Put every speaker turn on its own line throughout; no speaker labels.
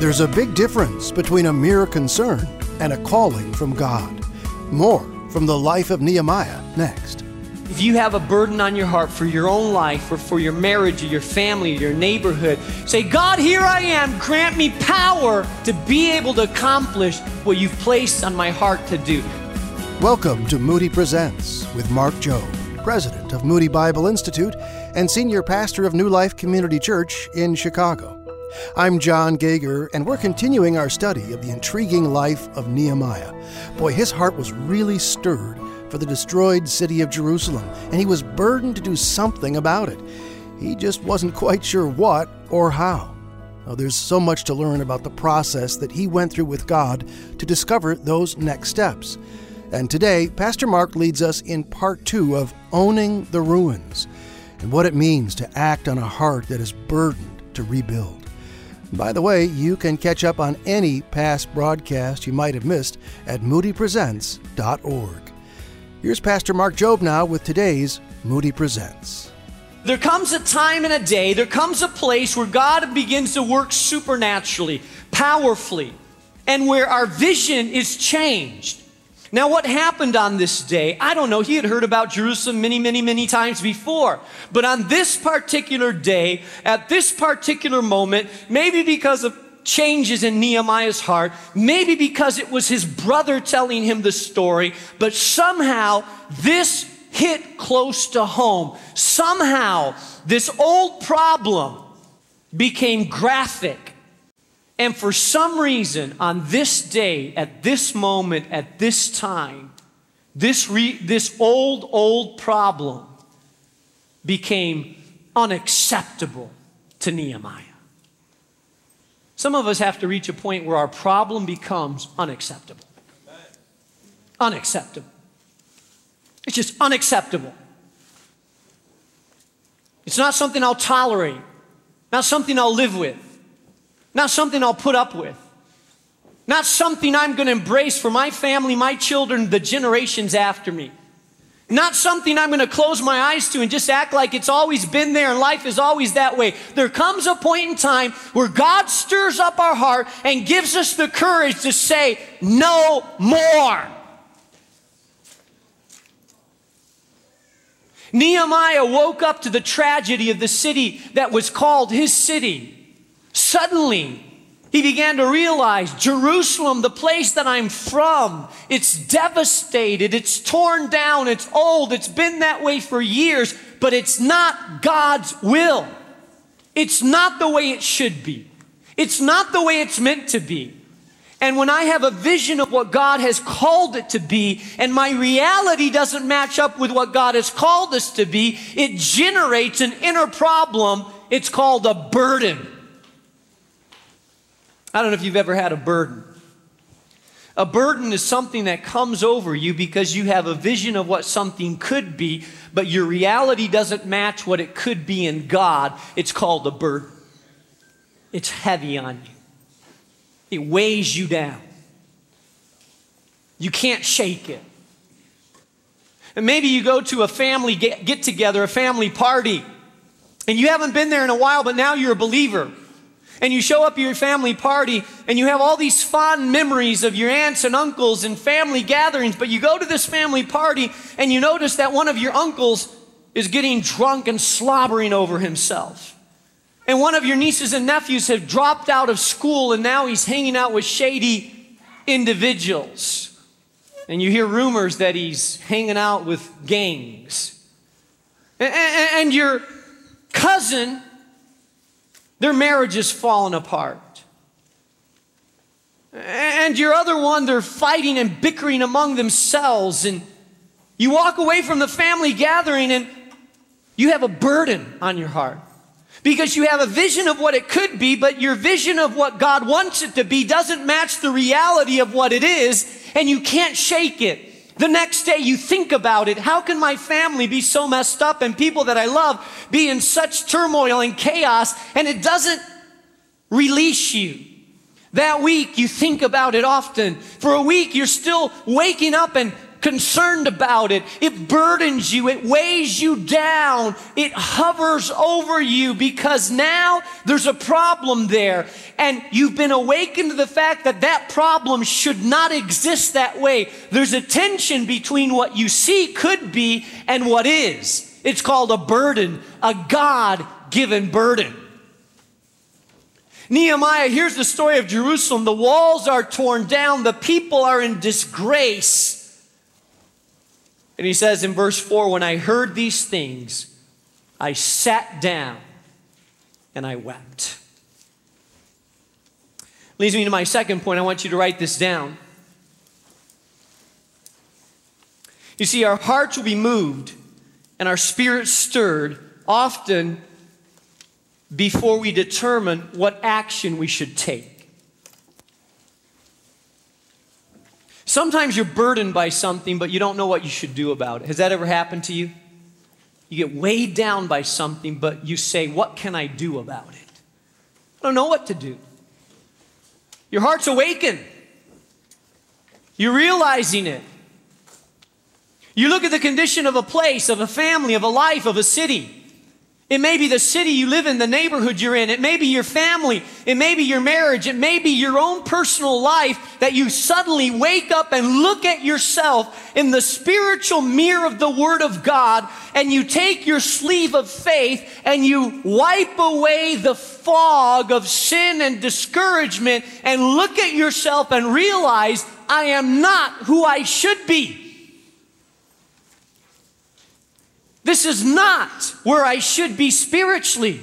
There's a big difference between a mere concern and a calling from God. More from the life of Nehemiah next.
If you have a burden on your heart for your own life or for your marriage or your family or your neighborhood, say, God, here I am. Grant me power to be able to accomplish what you've placed on my heart to do.
Welcome to Moody Presents with Mark Jobe, President of Moody Bible Institute and Senior Pastor of New Life Community Church in Chicago. I'm John Gager, and we're continuing our study of the intriguing life of Nehemiah. Boy, his heart was really stirred for the destroyed city of Jerusalem, and he was burdened to do something about it. He just wasn't quite sure what or how. Oh, there's so much to learn about the process that he went through with God to discover those next steps. And today, Pastor Mark leads us in part two of Owning the Ruins and what it means to act on a heart that is burdened to rebuild. By the way, you can catch up on any past broadcast you might have missed at moodypresents.org. Here's Pastor Mark Jobe now with today's Moody Presents.
There comes a time and a day, there comes a place where God begins to work supernaturally, powerfully, and where our vision is changed. Now, what happened on this day? I don't know. He had heard about Jerusalem many, many, many times before. But on this particular day, at this particular moment, maybe because of changes in Nehemiah's heart, maybe because it was his brother telling him the story, but somehow this hit close to home. Somehow this old problem became graphic and for some reason, on this day, at this moment, at this time, this, re- this old, old problem became unacceptable to Nehemiah. Some of us have to reach a point where our problem becomes unacceptable. Unacceptable. It's just unacceptable. It's not something I'll tolerate, not something I'll live with. Not something I'll put up with. Not something I'm going to embrace for my family, my children, the generations after me. Not something I'm going to close my eyes to and just act like it's always been there and life is always that way. There comes a point in time where God stirs up our heart and gives us the courage to say, no more. Nehemiah woke up to the tragedy of the city that was called his city. Suddenly, he began to realize Jerusalem, the place that I'm from, it's devastated, it's torn down, it's old, it's been that way for years, but it's not God's will. It's not the way it should be. It's not the way it's meant to be. And when I have a vision of what God has called it to be, and my reality doesn't match up with what God has called us to be, it generates an inner problem. It's called a burden. I don't know if you've ever had a burden. A burden is something that comes over you because you have a vision of what something could be, but your reality doesn't match what it could be in God. It's called a burden. It's heavy on you, it weighs you down. You can't shake it. And maybe you go to a family get, get together, a family party, and you haven't been there in a while, but now you're a believer and you show up at your family party and you have all these fond memories of your aunts and uncles and family gatherings, but you go to this family party and you notice that one of your uncles is getting drunk and slobbering over himself. And one of your nieces and nephews have dropped out of school and now he's hanging out with shady individuals. And you hear rumors that he's hanging out with gangs. And, your cousin their marriage is fallen apart. And your other one, they're fighting and bickering among themselves. And you walk away from the family gathering and you have a burden on your heart because you have a vision of what it could be, but your vision of what God wants it to be doesn't match the reality of what it is, and you can't shake it. The next day you think about it. How can my family be so messed up and people that I love be in such turmoil and chaos and it doesn't release you? That week you think about it often. For a week you're still waking up and concerned about it. It burdens you, it weighs you down, it hovers over you because now there's a problem there. And you've been awakened to the fact that that problem should not exist that way. There's a tension between what you see could be and what is. It's called a burden, a God given burden. Nehemiah, here's the story of Jerusalem. The walls are torn down, the people are in disgrace. And he says in verse 4 When I heard these things, I sat down and I wept. Leads me to my second point. I want you to write this down. You see, our hearts will be moved and our spirits stirred often before we determine what action we should take. Sometimes you're burdened by something, but you don't know what you should do about it. Has that ever happened to you? You get weighed down by something, but you say, What can I do about it? I don't know what to do. Your heart's awakened. You're realizing it. You look at the condition of a place, of a family, of a life, of a city. It may be the city you live in, the neighborhood you're in. It may be your family. It may be your marriage. It may be your own personal life that you suddenly wake up and look at yourself in the spiritual mirror of the Word of God and you take your sleeve of faith and you wipe away the fog of sin and discouragement and look at yourself and realize I am not who I should be. This is not where I should be spiritually.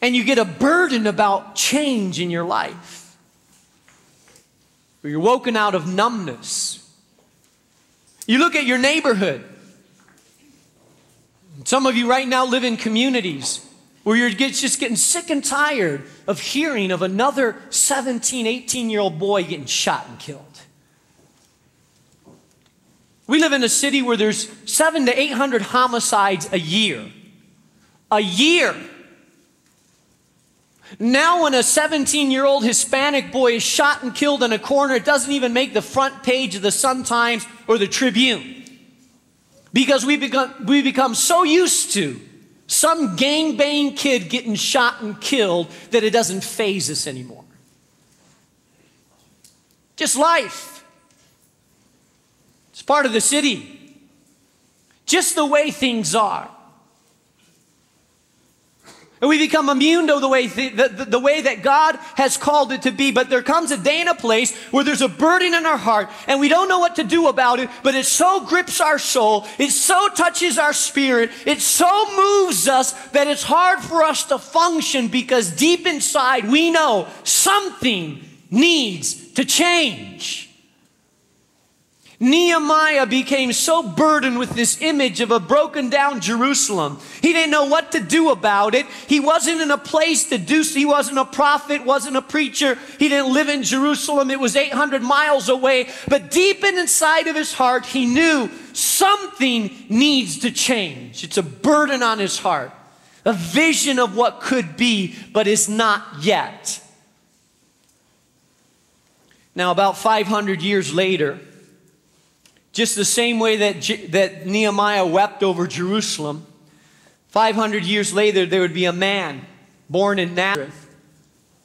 And you get a burden about change in your life. You're woken out of numbness. You look at your neighborhood. Some of you right now live in communities where you're just getting sick and tired of hearing of another 17, 18 year old boy getting shot and killed. We live in a city where there's seven to 800 homicides a year. A year. Now, when a 17 year old Hispanic boy is shot and killed in a corner, it doesn't even make the front page of the Sun Times or the Tribune. Because we become, we become so used to some gang-bang kid getting shot and killed that it doesn't faze us anymore. Just life. Part of the city. Just the way things are. And we become immune to the way, th- the, the, the, way that God has called it to be. But there comes a day and a place where there's a burden in our heart and we don't know what to do about it, but it so grips our soul, it so touches our spirit, it so moves us that it's hard for us to function because deep inside we know something needs to change. Nehemiah became so burdened with this image of a broken down Jerusalem. He didn't know what to do about it. He wasn't in a place to do so. He wasn't a prophet, wasn't a preacher. He didn't live in Jerusalem. It was 800 miles away. But deep inside of his heart, he knew something needs to change. It's a burden on his heart, a vision of what could be, but is not yet. Now, about 500 years later, just the same way that, that Nehemiah wept over Jerusalem, 500 years later, there would be a man born in Nazareth,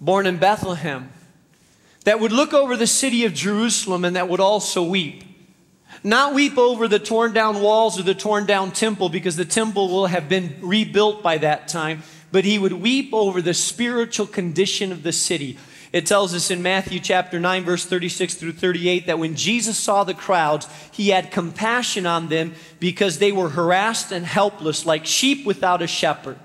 born in Bethlehem, that would look over the city of Jerusalem and that would also weep. Not weep over the torn down walls or the torn down temple because the temple will have been rebuilt by that time, but he would weep over the spiritual condition of the city. It tells us in Matthew chapter 9, verse 36 through 38, that when Jesus saw the crowds, he had compassion on them because they were harassed and helpless, like sheep without a shepherd.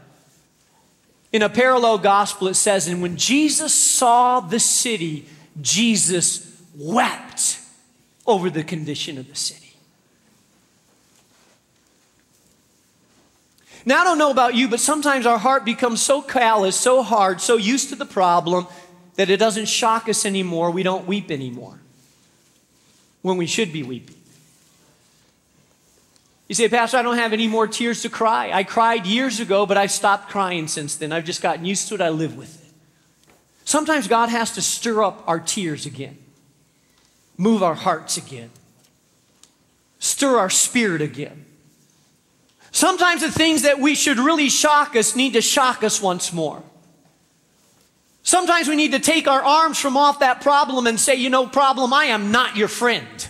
In a parallel gospel, it says, And when Jesus saw the city, Jesus wept over the condition of the city. Now, I don't know about you, but sometimes our heart becomes so callous, so hard, so used to the problem that it doesn't shock us anymore. We don't weep anymore when we should be weeping. You say, Pastor, I don't have any more tears to cry. I cried years ago, but I've stopped crying since then. I've just gotten used to it. I live with it. Sometimes God has to stir up our tears again, move our hearts again. stir our spirit again. Sometimes the things that we should really shock us need to shock us once more. Sometimes we need to take our arms from off that problem and say, you know, problem, I am not your friend.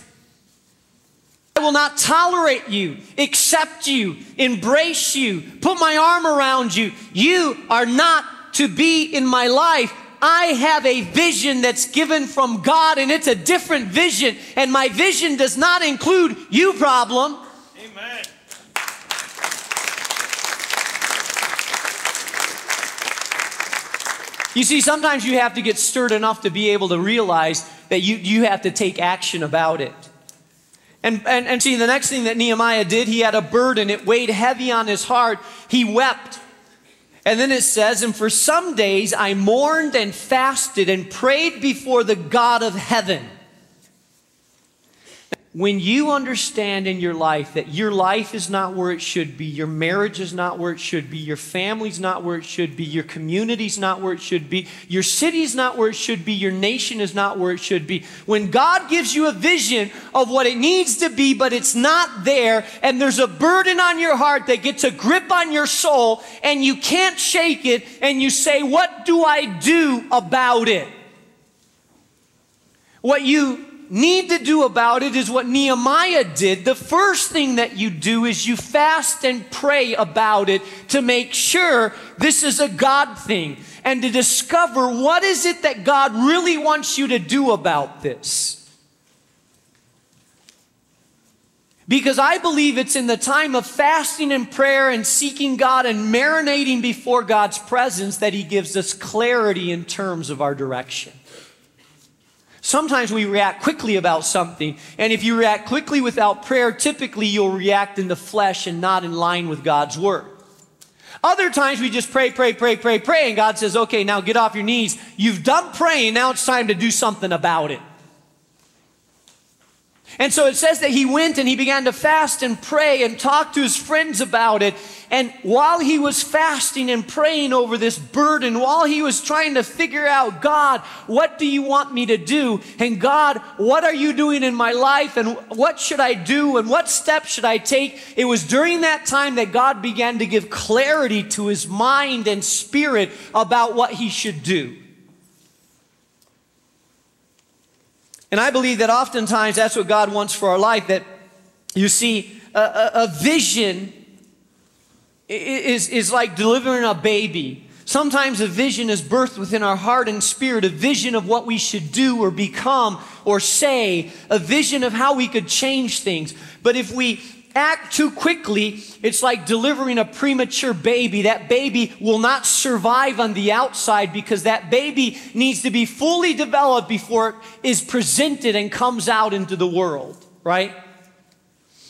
I will not tolerate you, accept you, embrace you, put my arm around you. You are not to be in my life. I have a vision that's given from God and it's a different vision. And my vision does not include you, problem. Amen. You see, sometimes you have to get stirred enough to be able to realize that you, you have to take action about it. And, and, and see, the next thing that Nehemiah did, he had a burden. It weighed heavy on his heart. He wept. And then it says, And for some days I mourned and fasted and prayed before the God of heaven when you understand in your life that your life is not where it should be, your marriage is not where it should be, your family's not where it should be, your community's not where it should be, your city's not where it should be, your nation is not where it should be. When God gives you a vision of what it needs to be, but it's not there, and there's a burden on your heart that gets a grip on your soul, and you can't shake it, and you say, What do I do about it? What you need to do about it is what Nehemiah did. The first thing that you do is you fast and pray about it to make sure this is a God thing and to discover what is it that God really wants you to do about this. Because I believe it's in the time of fasting and prayer and seeking God and marinating before God's presence that He gives us clarity in terms of our direction. Sometimes we react quickly about something, and if you react quickly without prayer, typically you'll react in the flesh and not in line with God's word. Other times we just pray, pray, pray, pray, pray, and God says, okay, now get off your knees. You've done praying, now it's time to do something about it. And so it says that he went and he began to fast and pray and talk to his friends about it. And while he was fasting and praying over this burden, while he was trying to figure out, God, what do you want me to do? And God, what are you doing in my life? And what should I do? And what steps should I take? It was during that time that God began to give clarity to his mind and spirit about what he should do. And I believe that oftentimes that's what God wants for our life that you see, a, a, a vision is, is like delivering a baby. Sometimes a vision is birthed within our heart and spirit, a vision of what we should do or become or say, a vision of how we could change things. But if we act too quickly, it's like delivering a premature baby. That baby will not survive on the outside because that baby needs to be fully developed before it is presented and comes out into the world, right?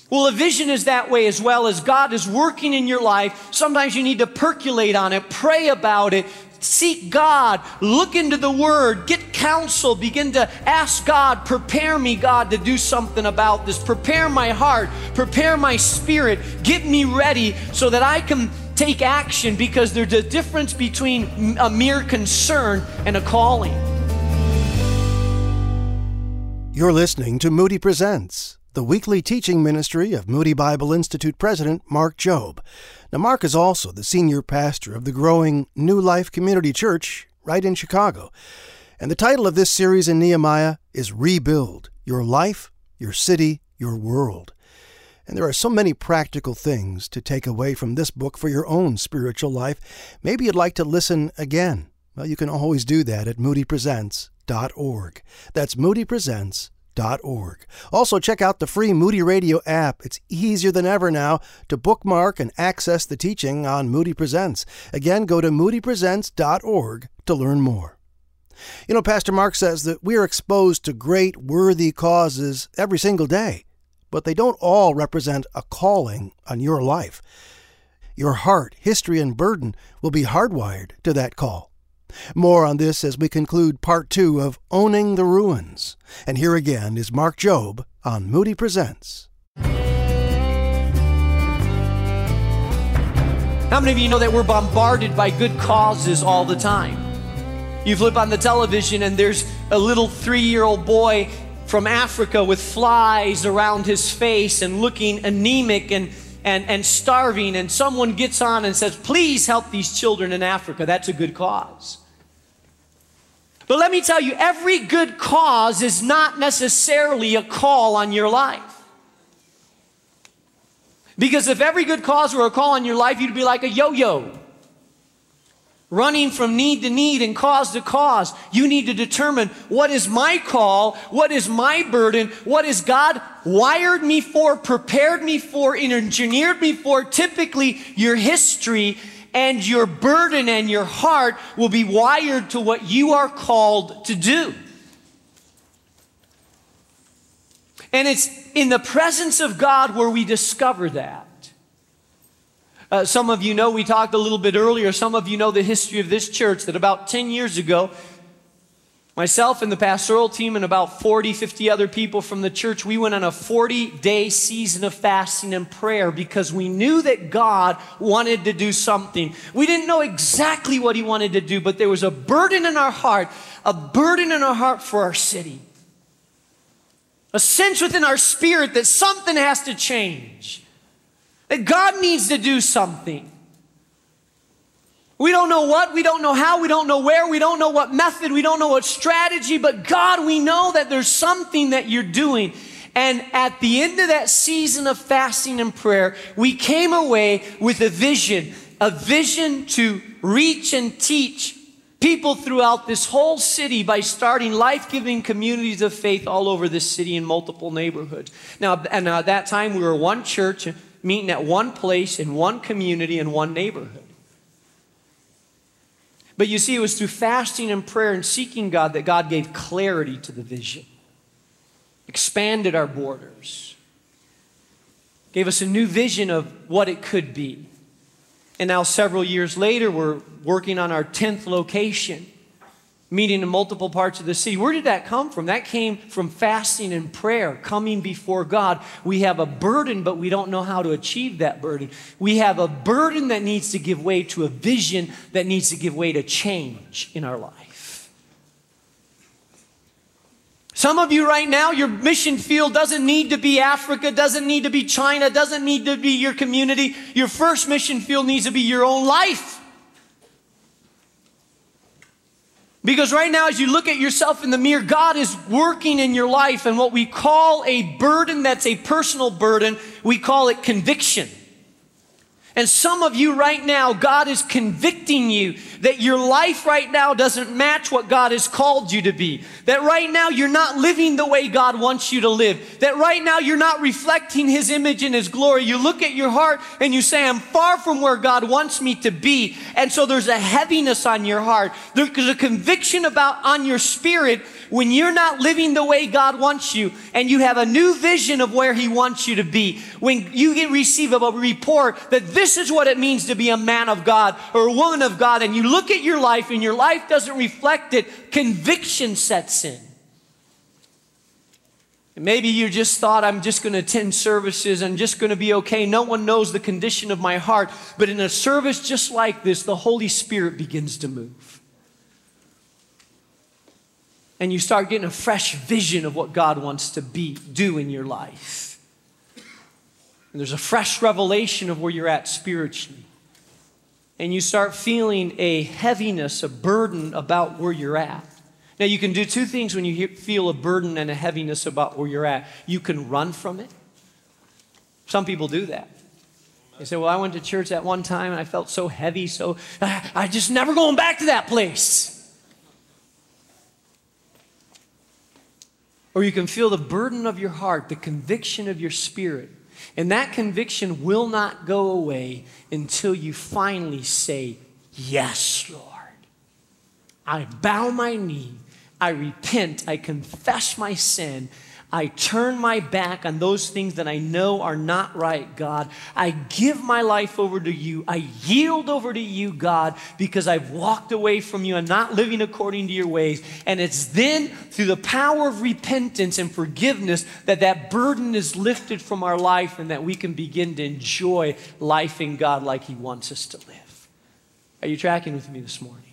Well, a vision is that way as well as God is working in your life. Sometimes you need to percolate on it, pray about it, seek God, look into the Word, get counsel, begin to ask God, prepare me, God, to do something about this. Prepare my heart, prepare my spirit, get me ready so that I can take action because there's a difference between a mere concern and a calling.
You're listening to Moody Presents, the weekly teaching ministry of Moody Bible Institute President Mark Jobe. Now, Mark is also the senior pastor of the growing New Life Community Church right in Chicago. And the title of this series in Nehemiah is Rebuild Your Life, Your City, Your World. And there are so many practical things to take away from this book for your own spiritual life. Maybe you'd like to listen again. Well, you can always do that at moodypresents.org. That's moodypresents.org Also, check out the free Moody Radio app. It's easier than ever now to bookmark and access the teaching on Moody Presents. Again, go to moodypresents.org to learn more. You know, Pastor Mark says that we are exposed to great, worthy causes every single day, but they don't all represent a calling on your life. Your heart, history, and burden will be hardwired to that call. More on this as we conclude part two of Owning the Ruins. And here again is Mark Jobe on Moody Presents.
How many of you know that we're bombarded by good causes all the time? You flip on the television and there's a little three year old boy from Africa with flies around his face and looking anemic and, and, and starving, and someone gets on and says, Please help these children in Africa. That's a good cause. But let me tell you, every good cause is not necessarily a call on your life. Because if every good cause were a call on your life, you'd be like a yo yo running from need to need and cause to cause. You need to determine what is my call, what is my burden, what is God wired me for, prepared me for, engineered me for. Typically, your history and your burden and your heart will be wired to what you are called to do. And it's in the presence of God where we discover that. Uh, some of you know, we talked a little bit earlier, some of you know the history of this church that about 10 years ago, myself and the pastoral team and about 40, 50 other people from the church, we went on a 40 day season of fasting and prayer because we knew that God wanted to do something. We didn't know exactly what He wanted to do, but there was a burden in our heart, a burden in our heart for our city. A sense within our spirit that something has to change. That God needs to do something. We don't know what, we don't know how, we don't know where, we don't know what method, we don't know what strategy, but God, we know that there's something that you're doing. And at the end of that season of fasting and prayer, we came away with a vision, a vision to reach and teach people throughout this whole city by starting life giving communities of faith all over this city in multiple neighborhoods. Now, and at that time, we were one church meeting at one place in one community in one neighborhood. But you see, it was through fasting and prayer and seeking God that God gave clarity to the vision, expanded our borders, gave us a new vision of what it could be. And now, several years later, we're working on our 10th location meeting in multiple parts of the city. Where did that come from? That came from fasting and prayer, coming before God. We have a burden, but we don't know how to achieve that burden. We have a burden that needs to give way to a vision that needs to give way to change in our life. Some of you right now, your mission field doesn't need to be Africa, doesn't need to be China, doesn't need to be your community. Your first mission field needs to be your own life. Because right now, as you look at yourself in the mirror, God is working in your life, and what we call a burden that's a personal burden, we call it conviction. And some of you right now, God is convicting you that your life right now doesn't match what God has called you to be. That right now you're not living the way God wants you to live. That right now you're not reflecting His image and His glory. You look at your heart and you say, I'm far from where God wants me to be. And so there's a heaviness on your heart. There's a conviction about on your spirit when you're not living the way God wants you and you have a new vision of where He wants you to be, when you get receive a report that this is what it means to be a man of God or a woman of God, and you look at your life and your life doesn't reflect it, conviction sets in. And Maybe you just thought, I'm just going to attend services, I'm just going to be okay. No one knows the condition of my heart. But in a service just like this, the Holy Spirit begins to move and you start getting a fresh vision of what God wants to be do in your life. And there's a fresh revelation of where you're at spiritually. And you start feeling a heaviness, a burden about where you're at. Now, you can do two things when you feel a burden and a heaviness about where you're at. You can run from it. Some people do that. They say, Well, I went to church at one time and I felt so heavy, so ah, I just never going back to that place. Or you can feel the burden of your heart, the conviction of your spirit. And that conviction will not go away until you finally say, Yes, Lord. I bow my knee. I repent. I confess my sin. I turn my back on those things that I know are not right, God. I give my life over to you. I yield over to you, God, because I've walked away from you. I'm not living according to your ways. And it's then through the power of repentance and forgiveness that that burden is lifted from our life and that we can begin to enjoy life in God like He wants us to live. Are you tracking with me this morning?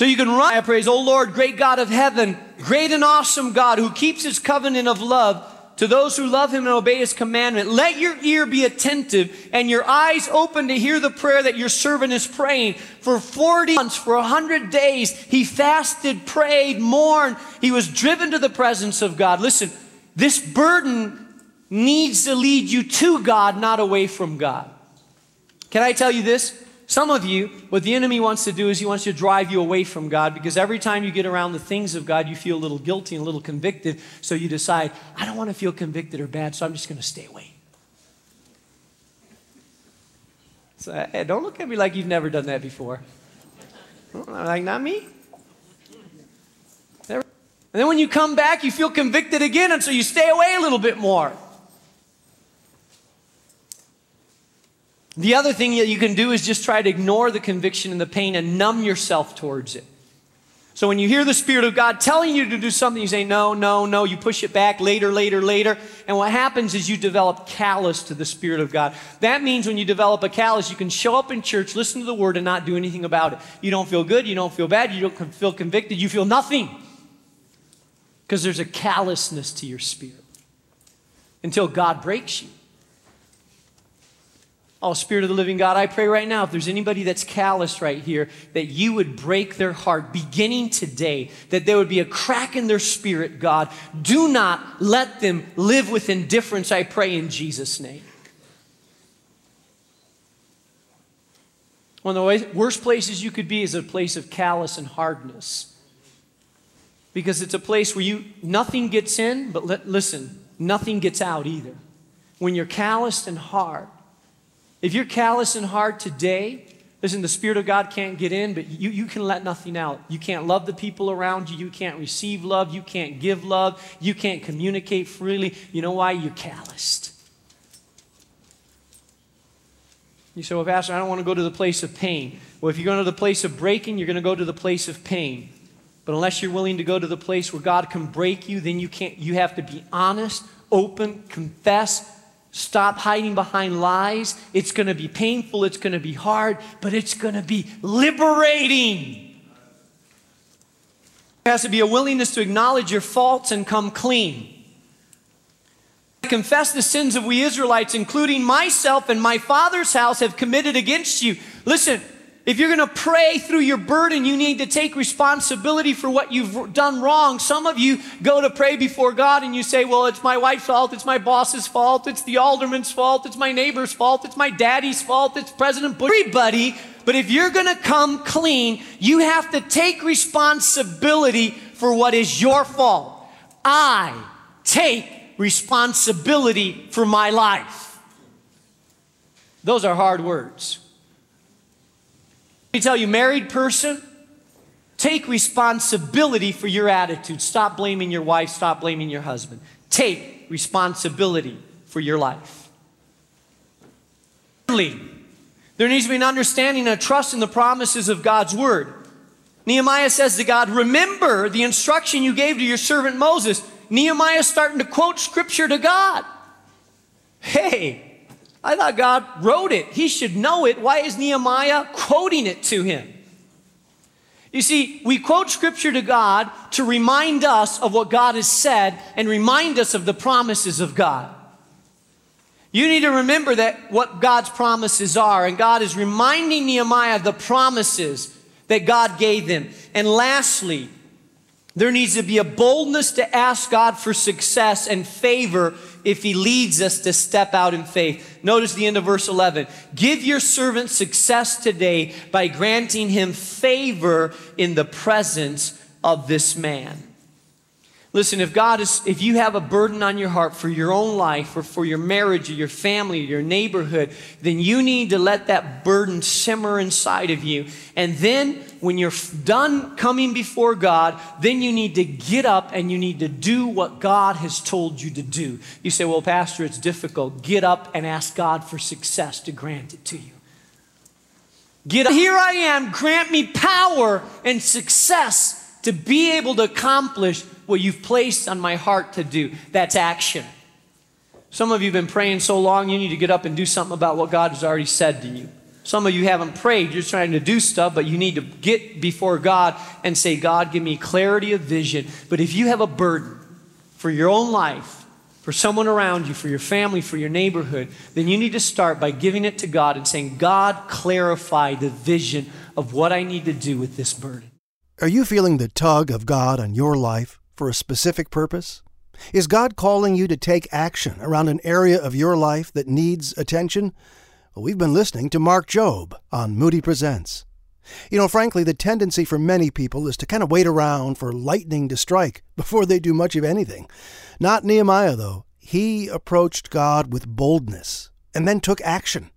So you can run. I praise, oh Lord, great God of heaven. great and awesome God who keeps his covenant of love to those who love him and obey his commandment. Let your ear be attentive and your eyes open to hear the prayer that your servant is praying. For 40 months, for 100 days, he fasted, prayed, mourned. He was driven to the presence of God. Listen, this burden needs to lead you to God, not away from God. Can I tell you this? Some of you, what the enemy wants to do is he wants to drive you away from God because every time you get around the things of God, you feel a little guilty and a little convicted. So you decide, I don't want to feel convicted or bad, so I'm just going to stay away. So, hey, don't look at me like you've never done that before. Like, not me. And then when you come back, you feel convicted again, and so you stay away a little bit more. The other thing that you can do is just try to ignore the conviction and the pain and numb yourself towards it. So when you hear the Spirit of God telling you to do something, you say, no, no, no. You push it back later, later, later. And what happens is you develop callous to the Spirit of God. That means when you develop a callous, you can show up in church, listen to the Word, and not do anything about it. You don't feel good, you don't feel bad, you don't feel convicted, you feel nothing. Because there's a callousness to your spirit until God breaks you. Oh, Spirit of the living God, I pray right now, if there's anybody that's callous right here, that you would break their heart beginning today, that there would be a crack in their spirit, God. Do not let them live with indifference, I pray in Jesus' name. One of the worst places you could be is a place of callous and hardness. Because it's a place where you nothing gets in, but let, listen, nothing gets out either. When you're calloused and hard, if you're callous and hard today, listen, the Spirit of God can't get in, but you, you can let nothing out. You can't love the people around you. You can't receive love. You can't give love. You can't communicate freely. You know why? You're calloused. You say, well, Pastor, I don't want to go to the place of pain. Well, if you're going to the place of breaking, you're going to go to the place of pain. But unless you're willing to go to the place where God can break you, then you can't you have to be honest, open, confess, Stop hiding behind lies. It's going to be painful, it's going to be hard, but it's going to be liberating. There has to be a willingness to acknowledge your faults and come clean. I confess the sins of we Israelites, including myself and my father's house, have committed against you. Listen, if you're going to pray through your burden, you need to take responsibility for what you've done wrong. Some of you go to pray before God and you say, Well, it's my wife's fault, it's my boss's fault, it's the alderman's fault, it's my neighbor's fault, it's my daddy's fault, it's President Bush, everybody. But if you're going to come clean, you have to take responsibility for what is your fault. I take responsibility for my life. Those are hard words. Let me tell you, married person, take responsibility for your attitude. Stop blaming your wife, stop blaming your husband. Take responsibility for your life. Thirdly, there needs to be an understanding and a trust in the promises of God's word. Nehemiah says to God, Remember the instruction you gave to your servant Moses. Nehemiah is starting to quote scripture to God. Hey, I thought God wrote it. He should know it. Why is Nehemiah quoting it to him? You see, we quote scripture to God to remind us of what God has said and remind us of the promises of God. You need to remember that what God's promises are, and God is reminding Nehemiah of the promises that God gave them. And lastly, there needs to be a boldness to ask God for success and favor if he leads us to step out in faith. Notice the end of verse 11. Give your servant success today by granting him favor in the presence of this man. Listen, if God is, if you have a burden on your heart for your own life or for your marriage or your family or your neighborhood, then you need to let that burden simmer inside of you. And then when you're done coming before God, then you need to get up and you need to do what God has told you to do. You say, well, Pastor, it's difficult. Get up and ask God for success to grant it to you. Get up. Here I am. Grant me power and success to be able to accomplish what you've placed on my heart to do. That's action. Some of you have been praying so long, you need to get up and do something about what God has already said to you. Some of you haven't prayed. You're trying to do stuff, but you need to get before God and say, God, give me clarity of vision. But if you have a burden for your own life, for someone around you, for your family, for your neighborhood, then you need to start by giving it to God and saying, God, clarify the vision of what I need to do with this burden.
Are you feeling the tug of God on your life for a specific purpose? Is God calling you to take action around an area of your life that needs attention? Well, we've been listening to Mark Jobe on Moody Presents. You know, frankly, the tendency for many people is to kind of wait around for lightning to strike before they do much of anything. Not Nehemiah, though. He approached God with boldness and then took action.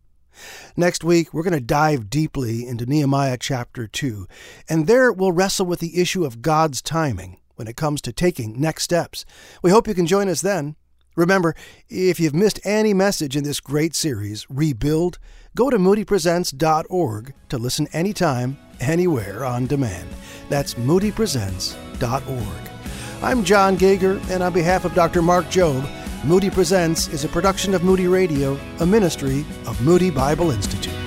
Next week, we're going to dive deeply into Nehemiah chapter 2, and there we'll wrestle with the issue of God's timing when it comes to taking next steps. We hope you can join us then. Remember, if you've missed any message in this great series, Rebuild, go to moodypresents.org to listen anytime, anywhere on demand. That's moodypresents.org. I'm John Gager, and on behalf of Dr. Mark Jobe, Moody Presents is a production of Moody Radio, a ministry of Moody Bible Institute.